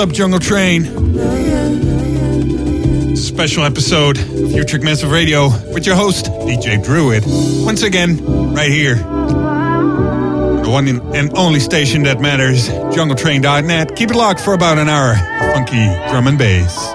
up, Jungle Train? Special episode of Utrecht Massive Radio with your host, DJ Druid. Once again, right here. The one and only station that matters, jungletrain.net. Keep it locked for about an hour. Funky drum and bass.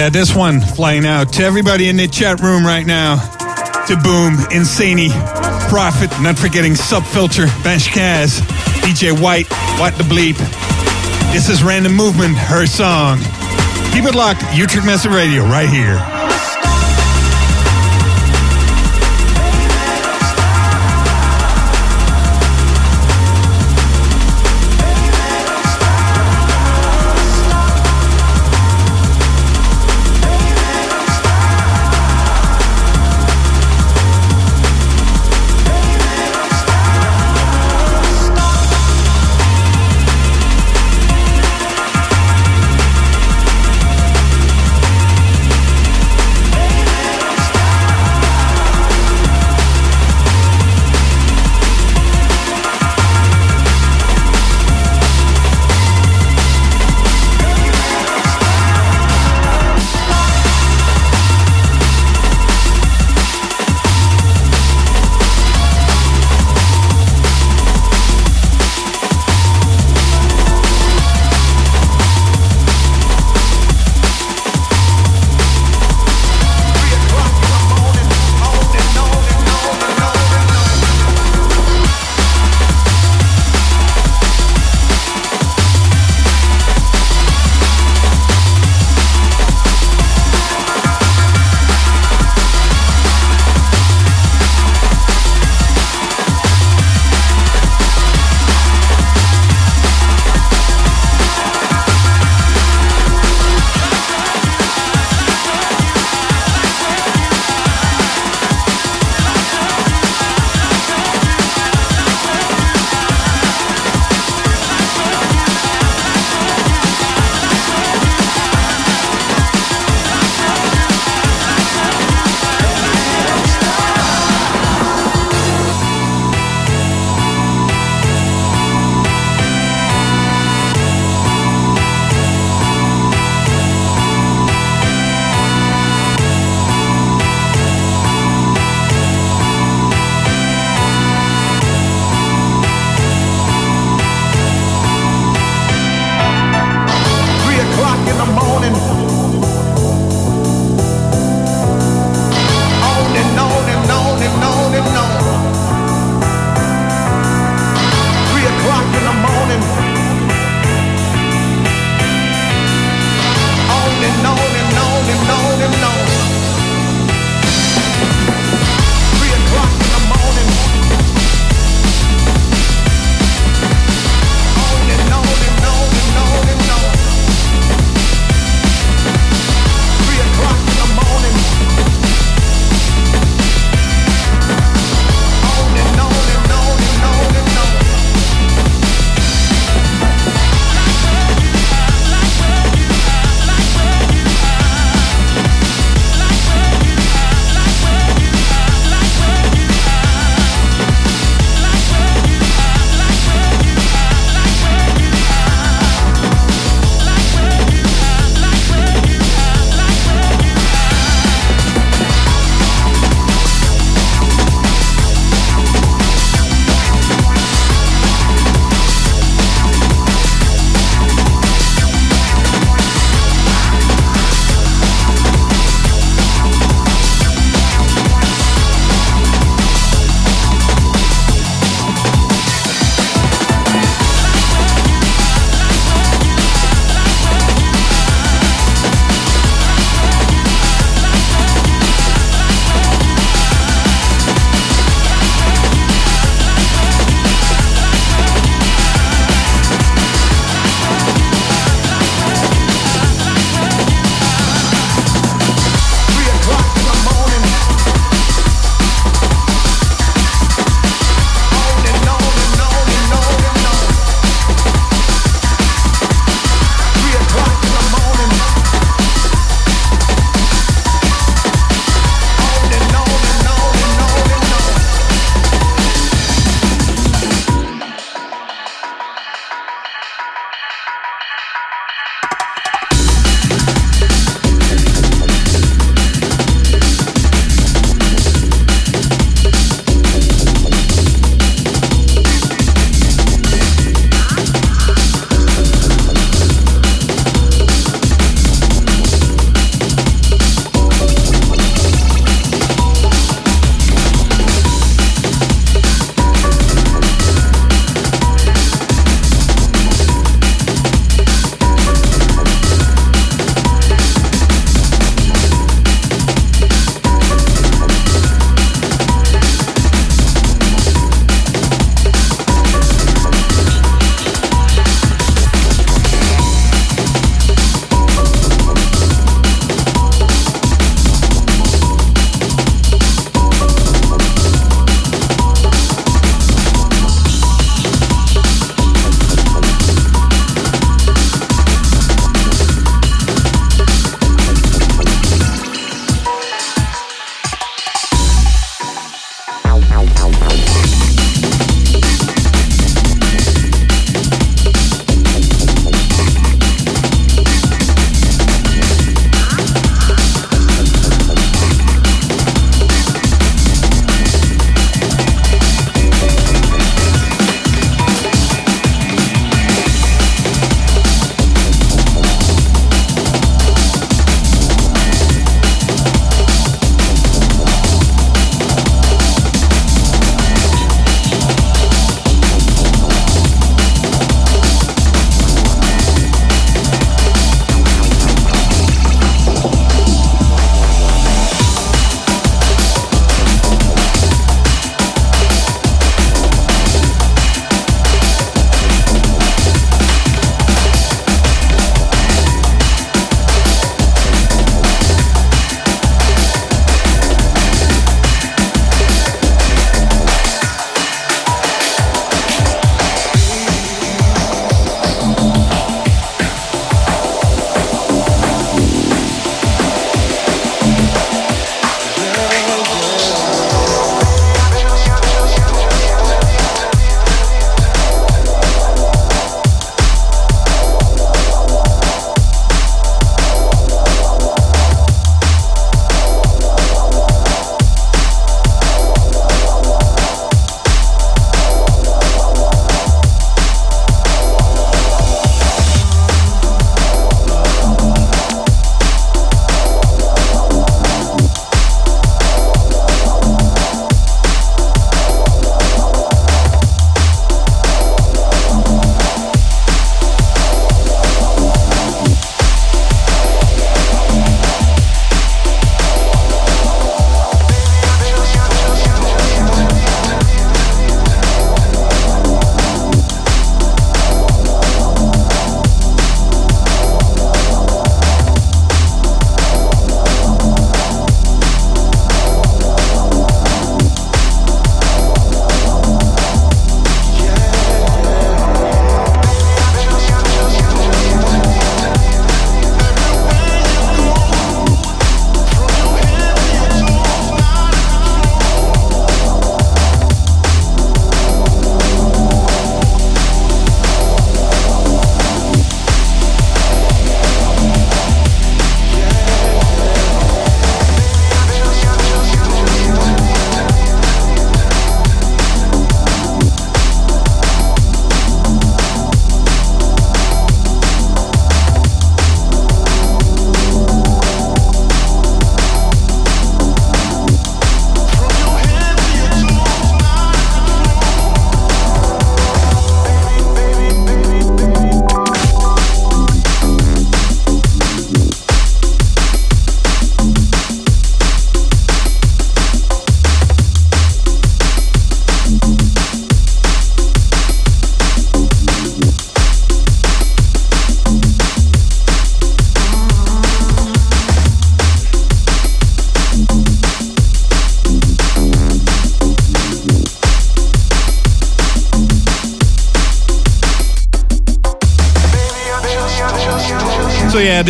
Yeah, this one flying out to everybody in the chat room right now. To Boom, Insani, Prophet, not forgetting Subfilter, Bash Kaz, DJ White, What the Bleep. This is Random Movement, her song. Keep it locked, Utrecht Massive Radio, right here.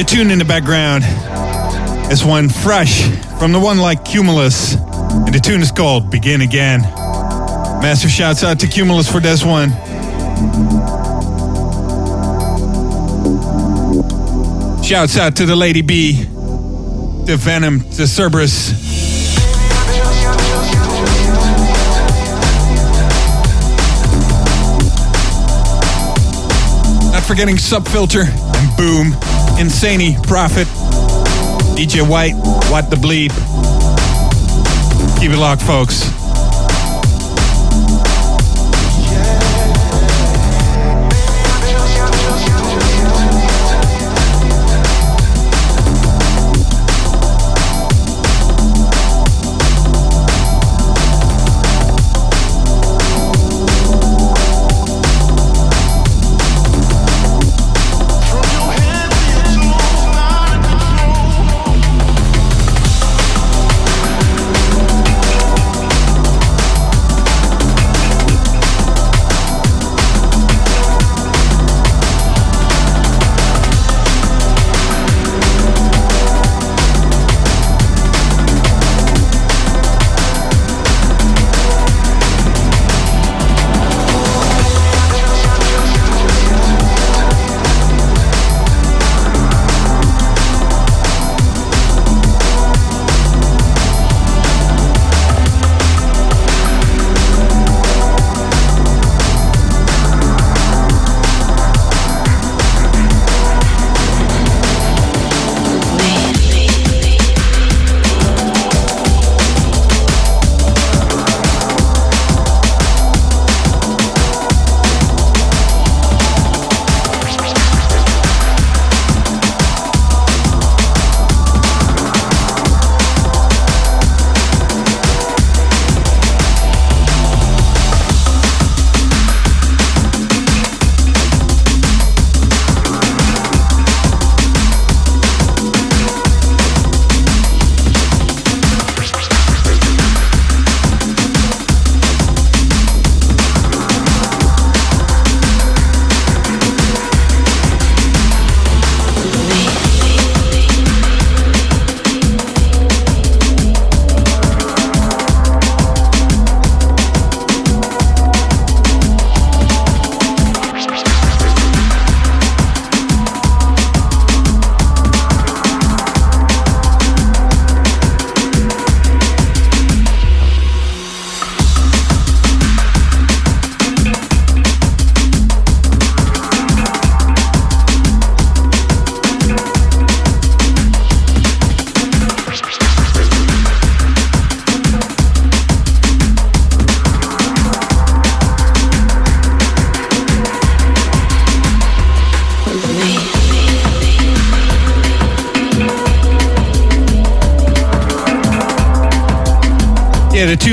The tune in the background is one fresh from the one like Cumulus. And the tune is called Begin Again. Massive shouts out to Cumulus for this one. Shouts out to the Lady B, to Venom, to Cerberus. Not forgetting Subfilter and Boom, Insani, Prophet, DJ White, What the Bleep. Keep it locked, folks.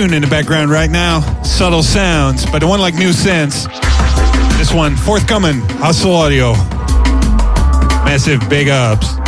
Tune in the background right now. Subtle Sounds, but the one like New Sense. This one, forthcoming, Hustle Audio. Massive big ups.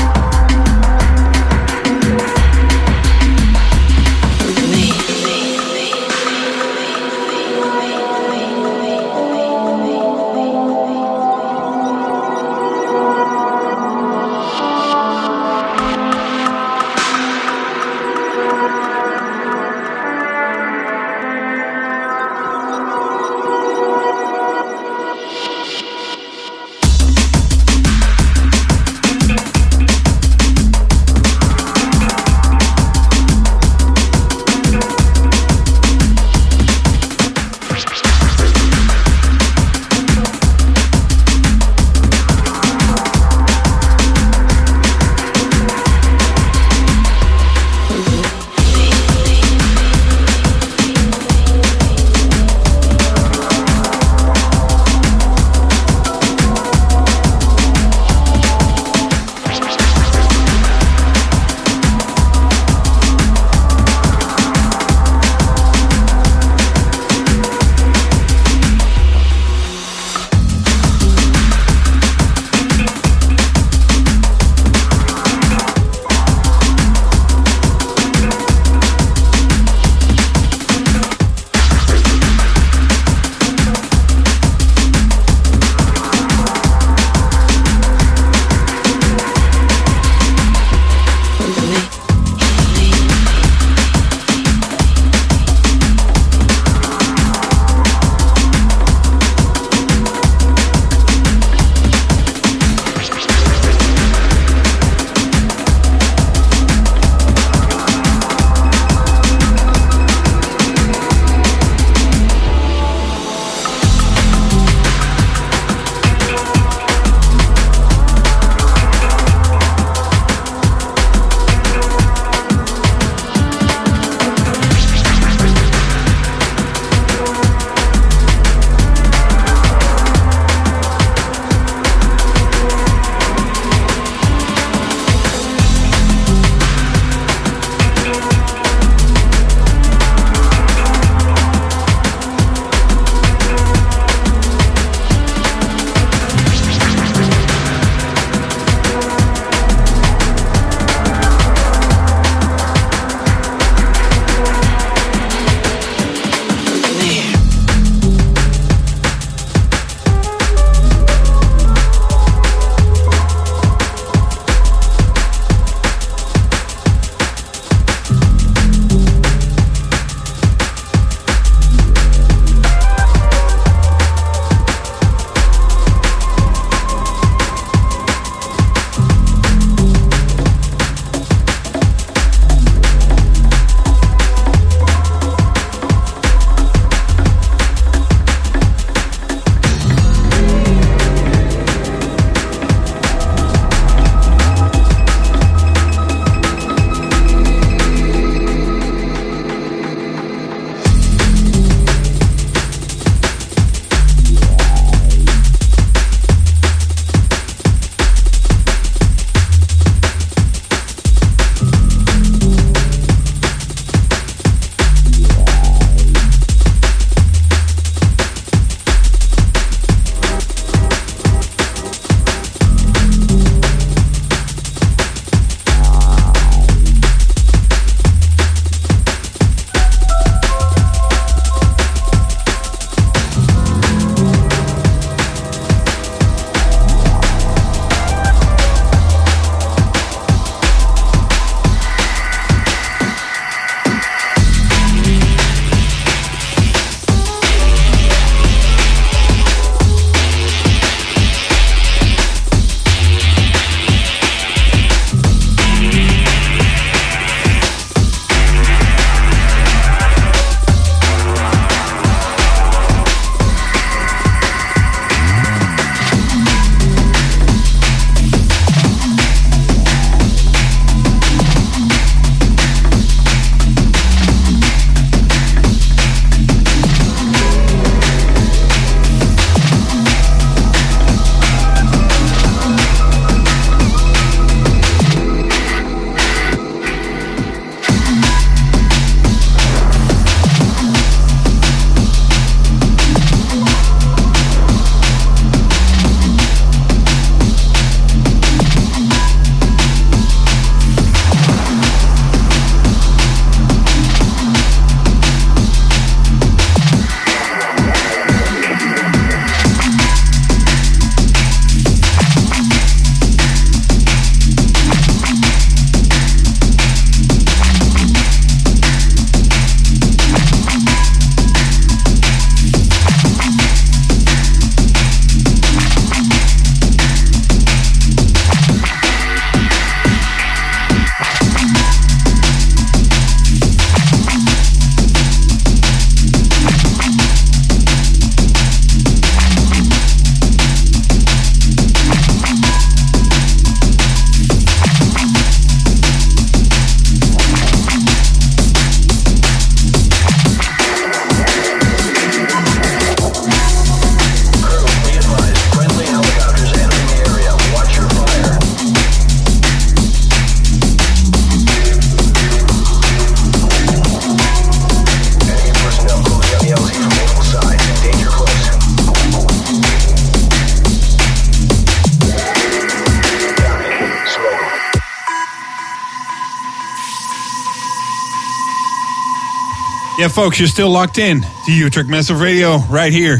Yeah, folks, you're still locked in to Utrecht Massive Radio right here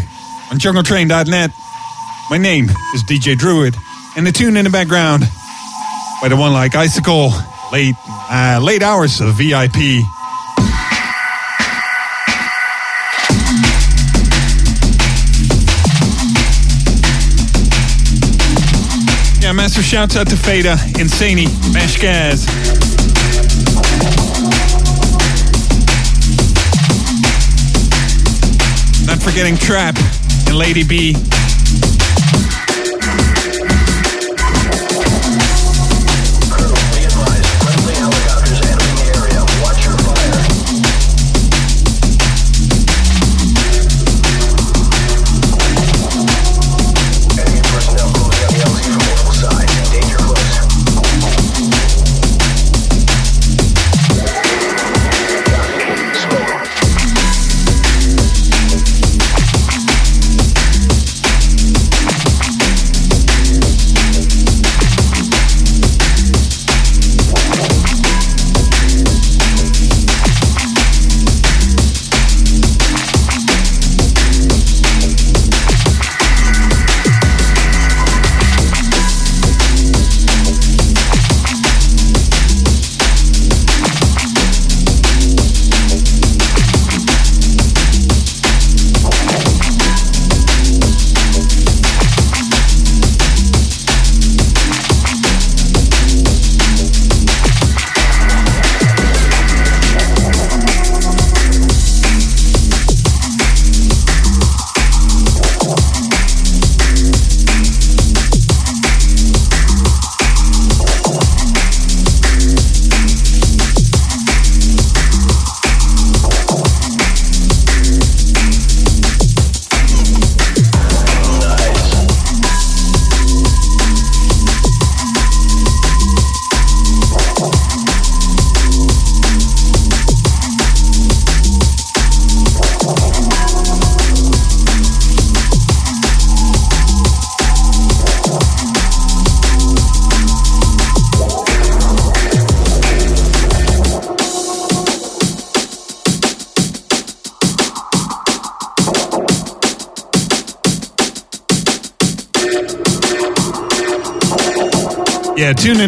on jungletrain.net. My name is DJ Druid, and the tune in the background by the one like Icicle, late, uh, late hours of VIP. Yeah, massive shouts out to Fada, Insani, Mashkaz. Forgetting Trap and Lady B.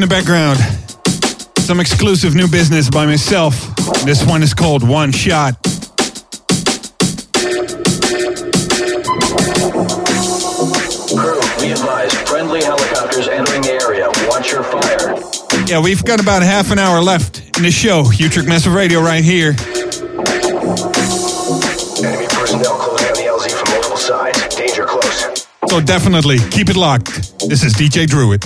in the background. Some exclusive new business by myself. This one is called One Shot. Crew, be advised, friendly helicopters entering the area. Watch your fire. Yeah, we've got about half an hour left in the show. Utrecht Massive Radio right here. Enemy personnel closing on the LZ from multiple sides. Danger close. So definitely keep it locked. This is DJ Druid.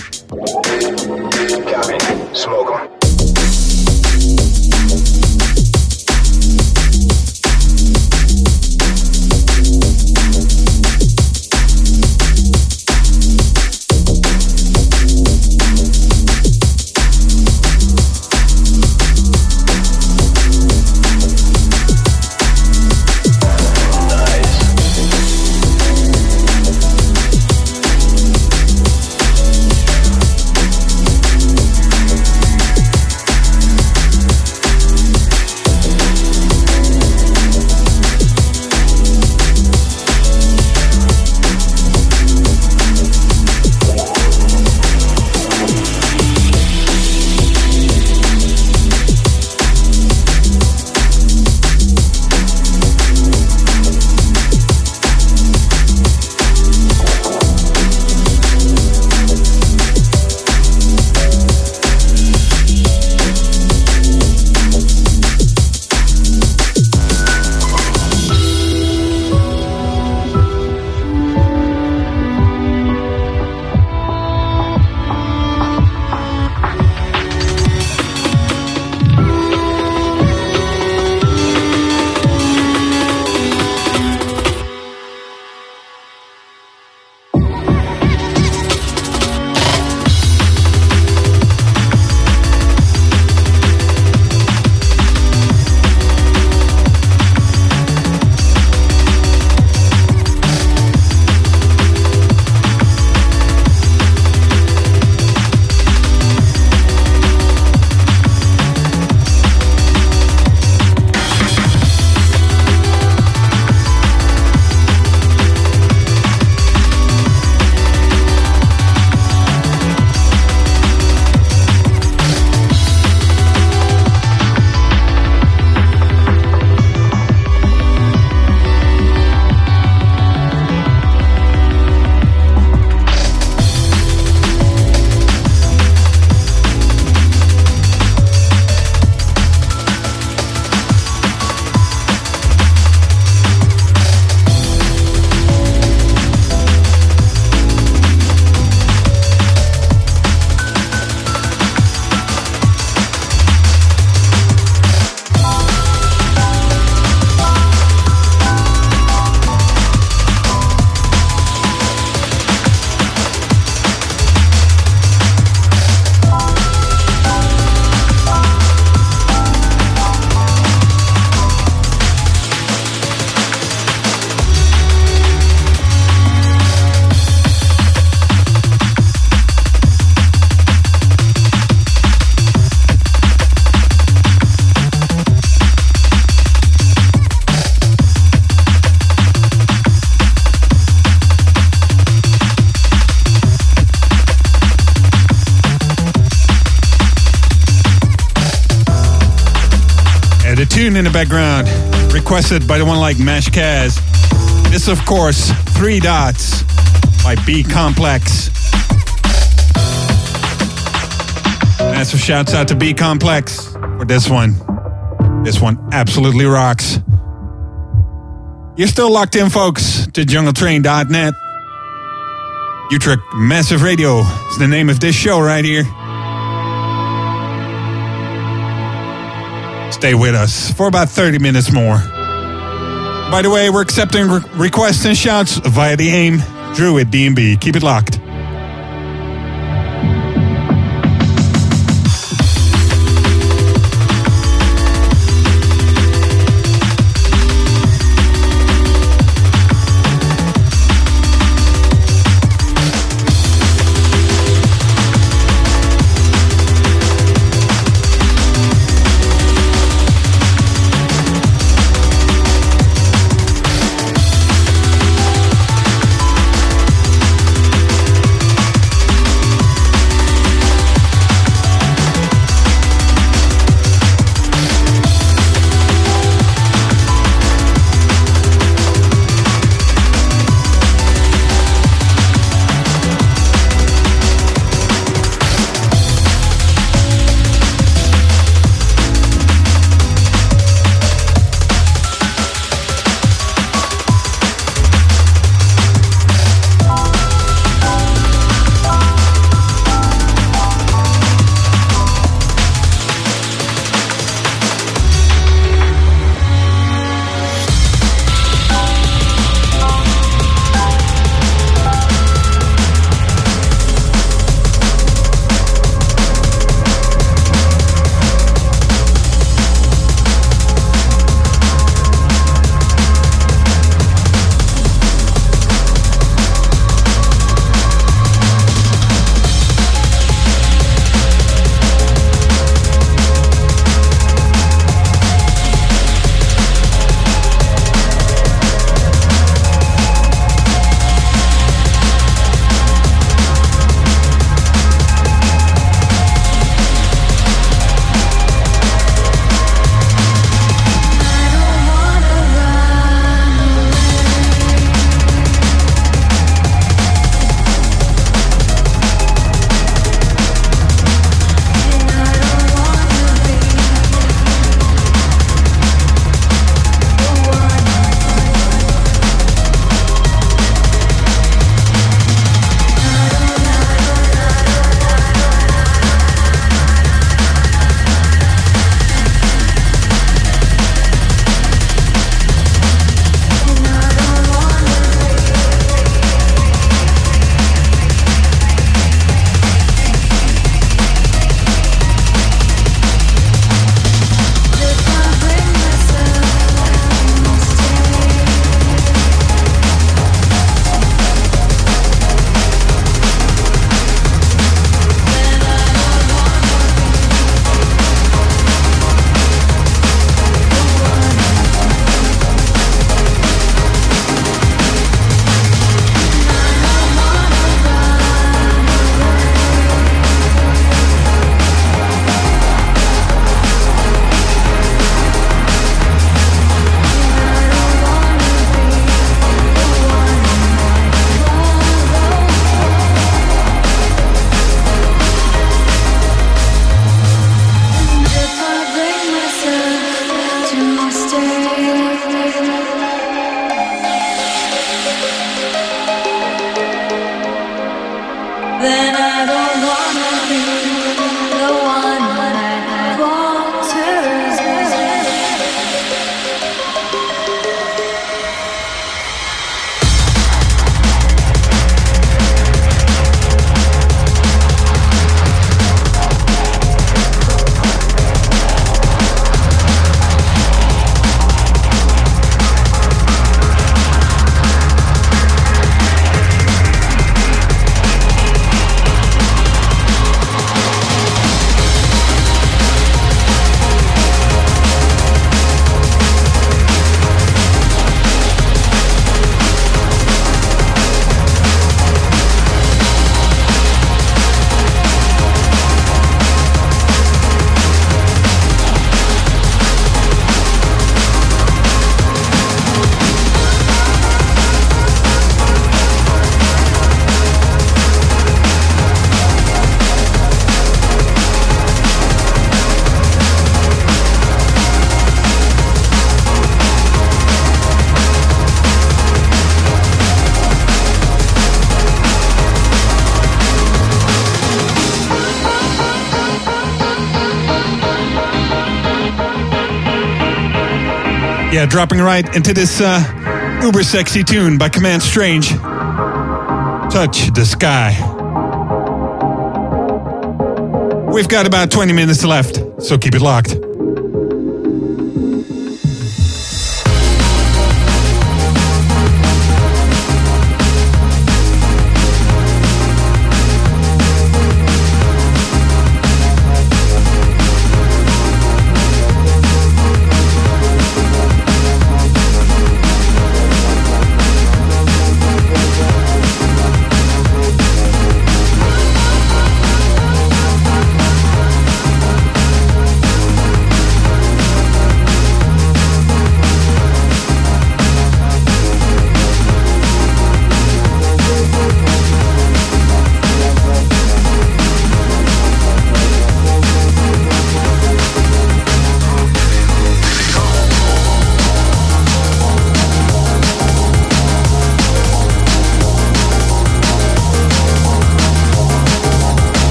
Background, requested by the one like Mash Kaz. This, of course, Three Dots by B Complex. Massive shouts out to B Complex for this one. This one absolutely rocks. You're still locked in, folks, to jungletrain.net. Utrecht Massive Radio is the name of this show right here. Stay with us for about 30 minutes more. By the way, we're accepting re- requests and shouts via the AIM Druid DMB. Keep it locked. Yeah, dropping right into this uh, uber sexy tune by Command Strange. Touch the sky. We've got about 20 minutes left, so keep it locked.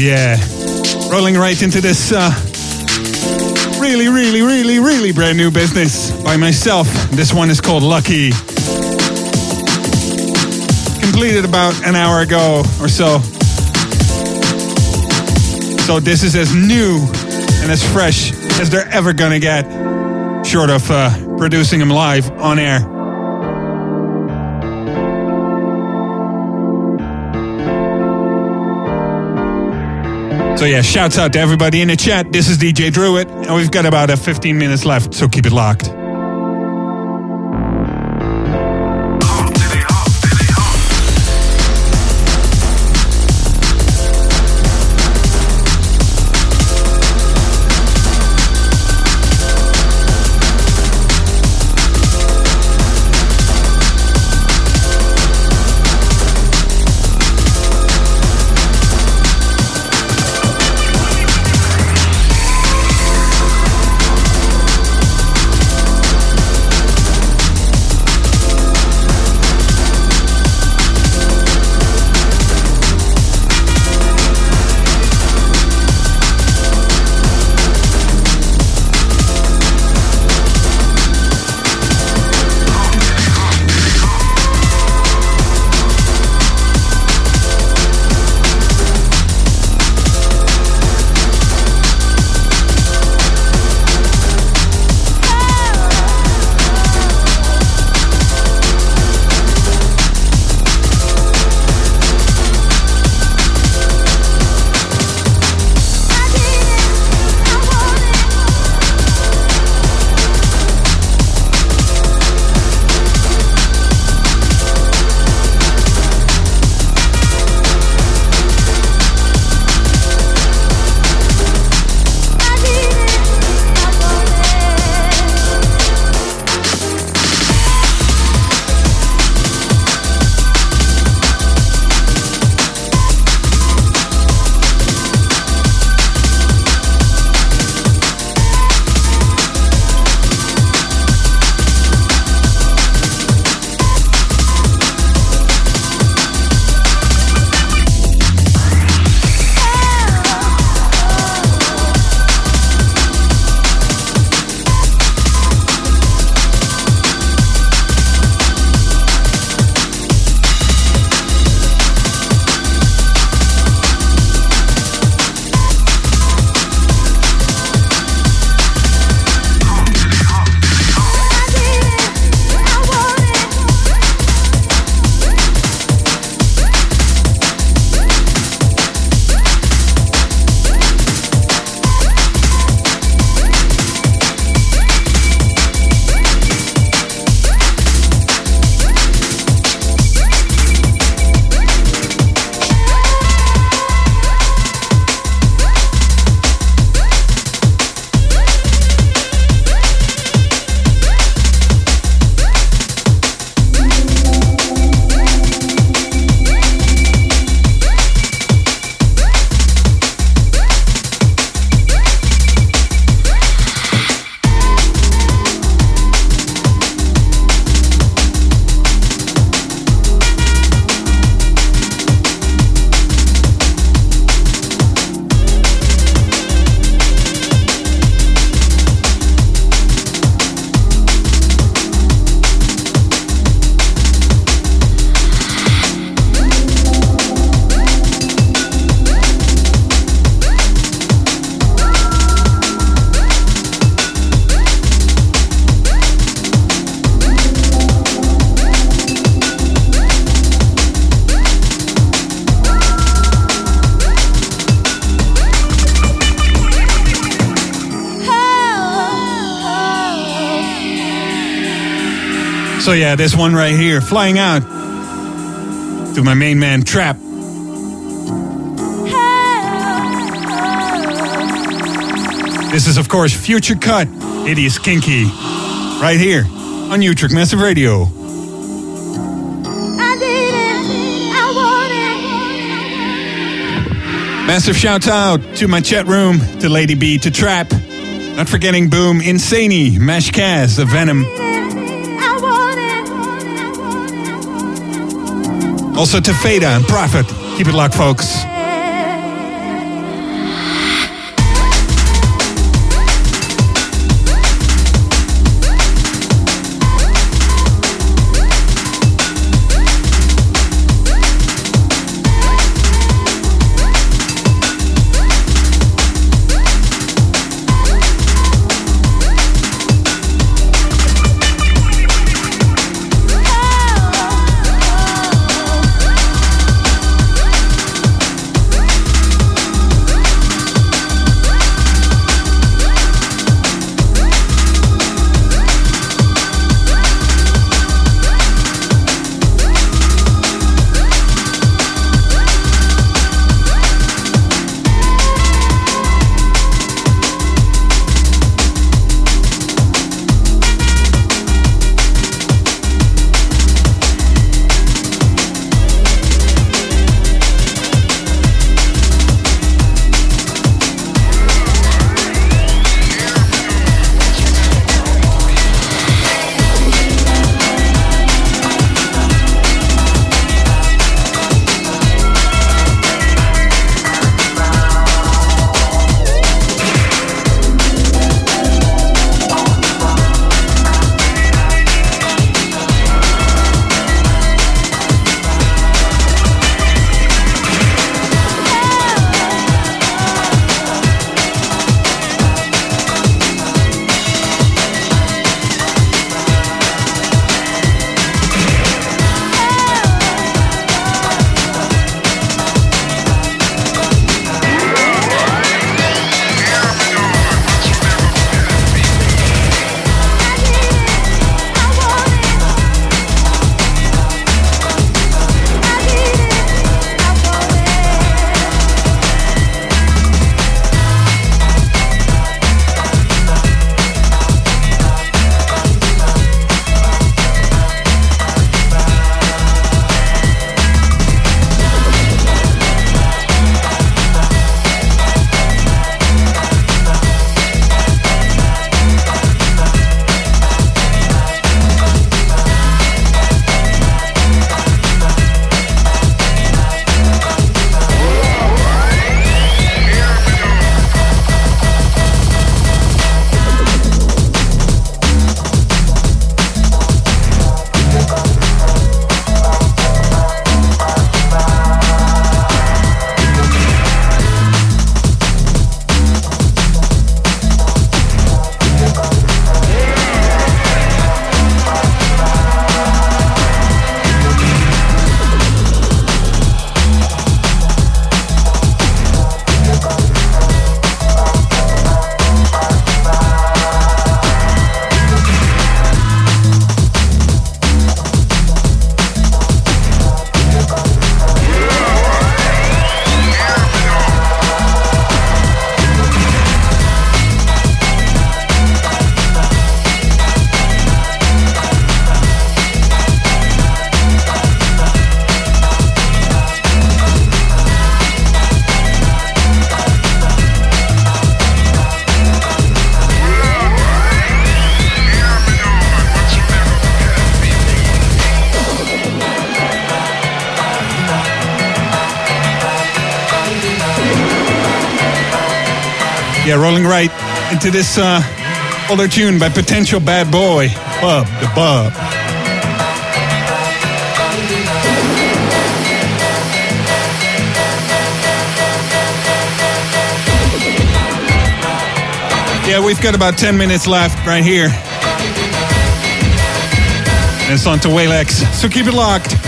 Yeah. Rolling right into this uh, really, really, really, really brand new business by myself. This one is called Lucky. Completed about an hour ago or so. So this is as new and as fresh as they're ever gonna get, short of uh, producing them live on air. So yeah, shouts out to everybody in the chat. This is DJ Druid, and we've got about uh, 15 minutes left, so keep it locked. So yeah, this one right here, flying out to my main man Trap. This is of course Future Cut. It is kinky. Right here on Utrecht Massive Radio. Massive shout out to my chat room, to Lady B, to Trap. Not forgetting Boom, Insaney, Mash Kaz, The Venom. Also to Fada and Prophet. Keep it locked, folks. Rolling right into this uh, older tune by Potential Bad Boy, Bub the Bub. Yeah, we've got about 10 minutes left right here. And it's on to Walex, so keep it locked.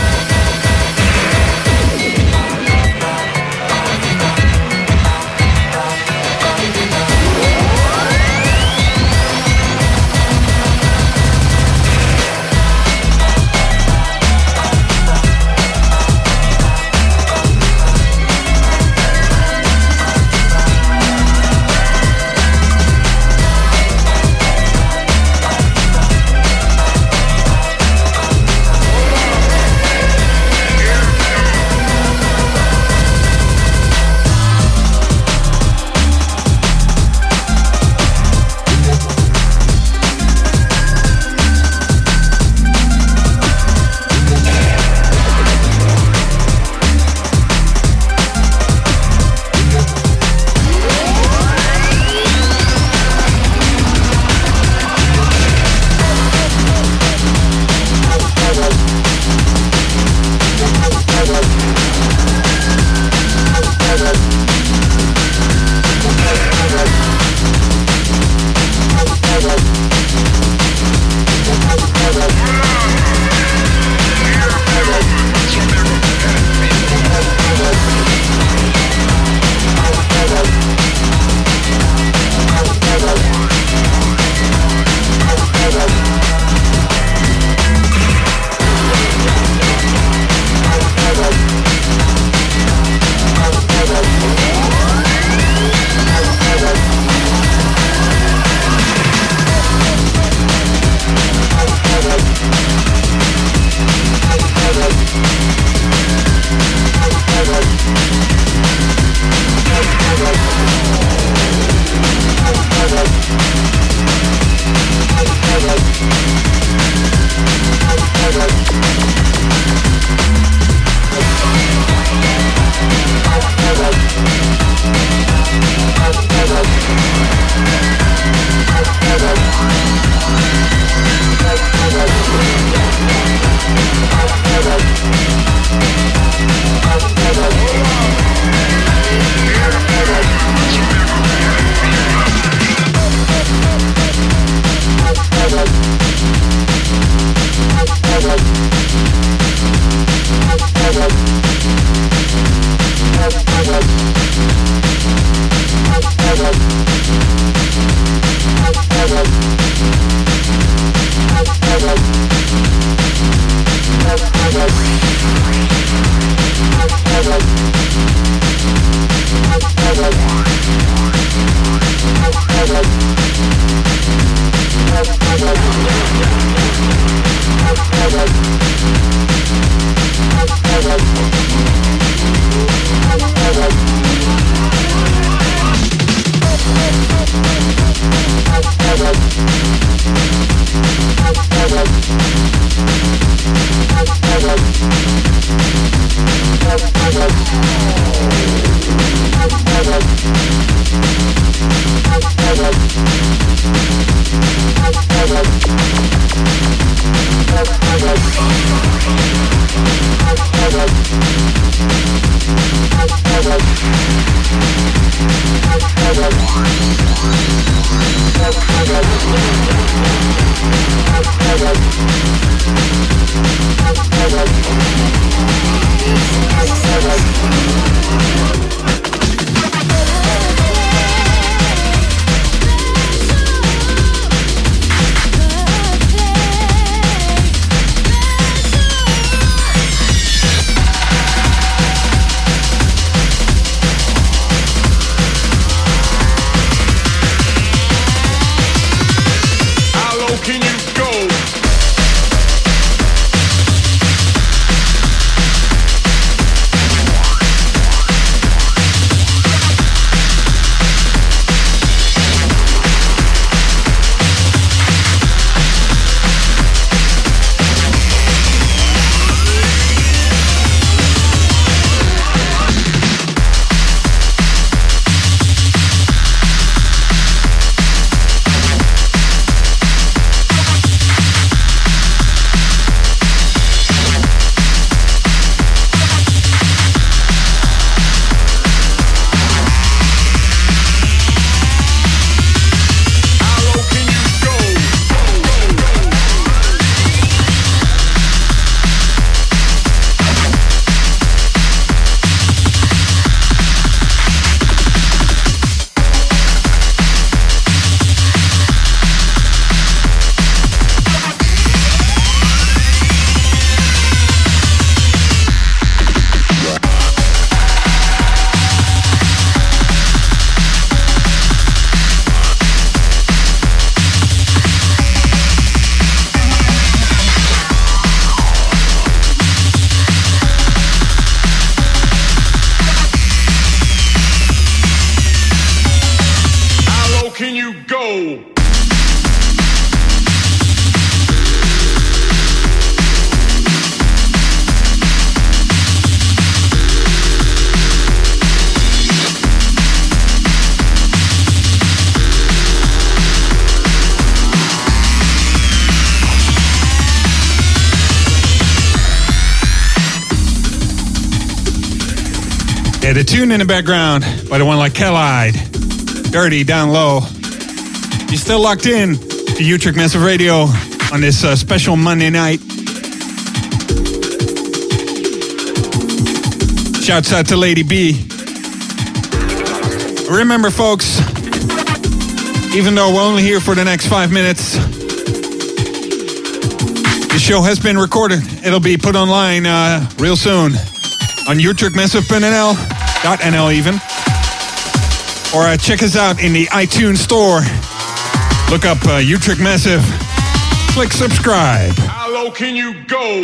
In the background by the one like Kellide. Dirty down low. You're still locked in to Utrecht Massive Radio on this uh, special Monday night. Shouts out to Lady B. Remember, folks, even though we're only here for the next five minutes, the show has been recorded. It'll be put online uh, real soon on Utrecht Massive NL even. Or uh, check us out in the iTunes store. Look up uh, Utrecht Massive. Click subscribe. How low can you go?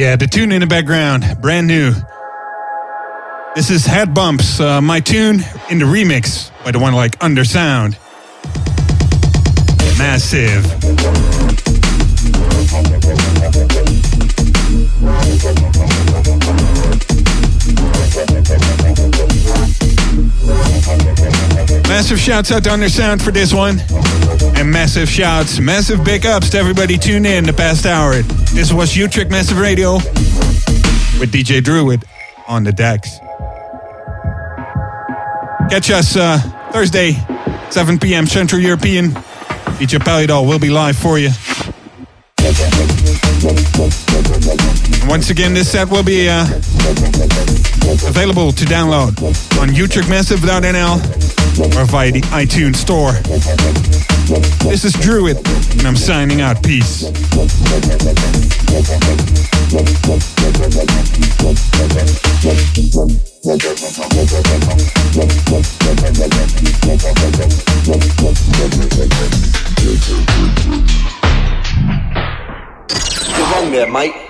Yeah, the tune in the background, brand new. This is Head Bumps, uh, my tune in the remix by the one like Undersound. Massive. Massive shouts out to Undersound for this one. And massive shouts, massive big ups to everybody tuned in the past hour. This was Utrecht Massive Radio with DJ Druid on the decks. Catch us uh, Thursday, 7 p.m. Central European. DJ Palidol will be live for you. Once again, this set will be uh, available to download on utrechtmassive.nl or via the iTunes store. This is Druid, and I'm signing out. Peace. You're wrong there, mate.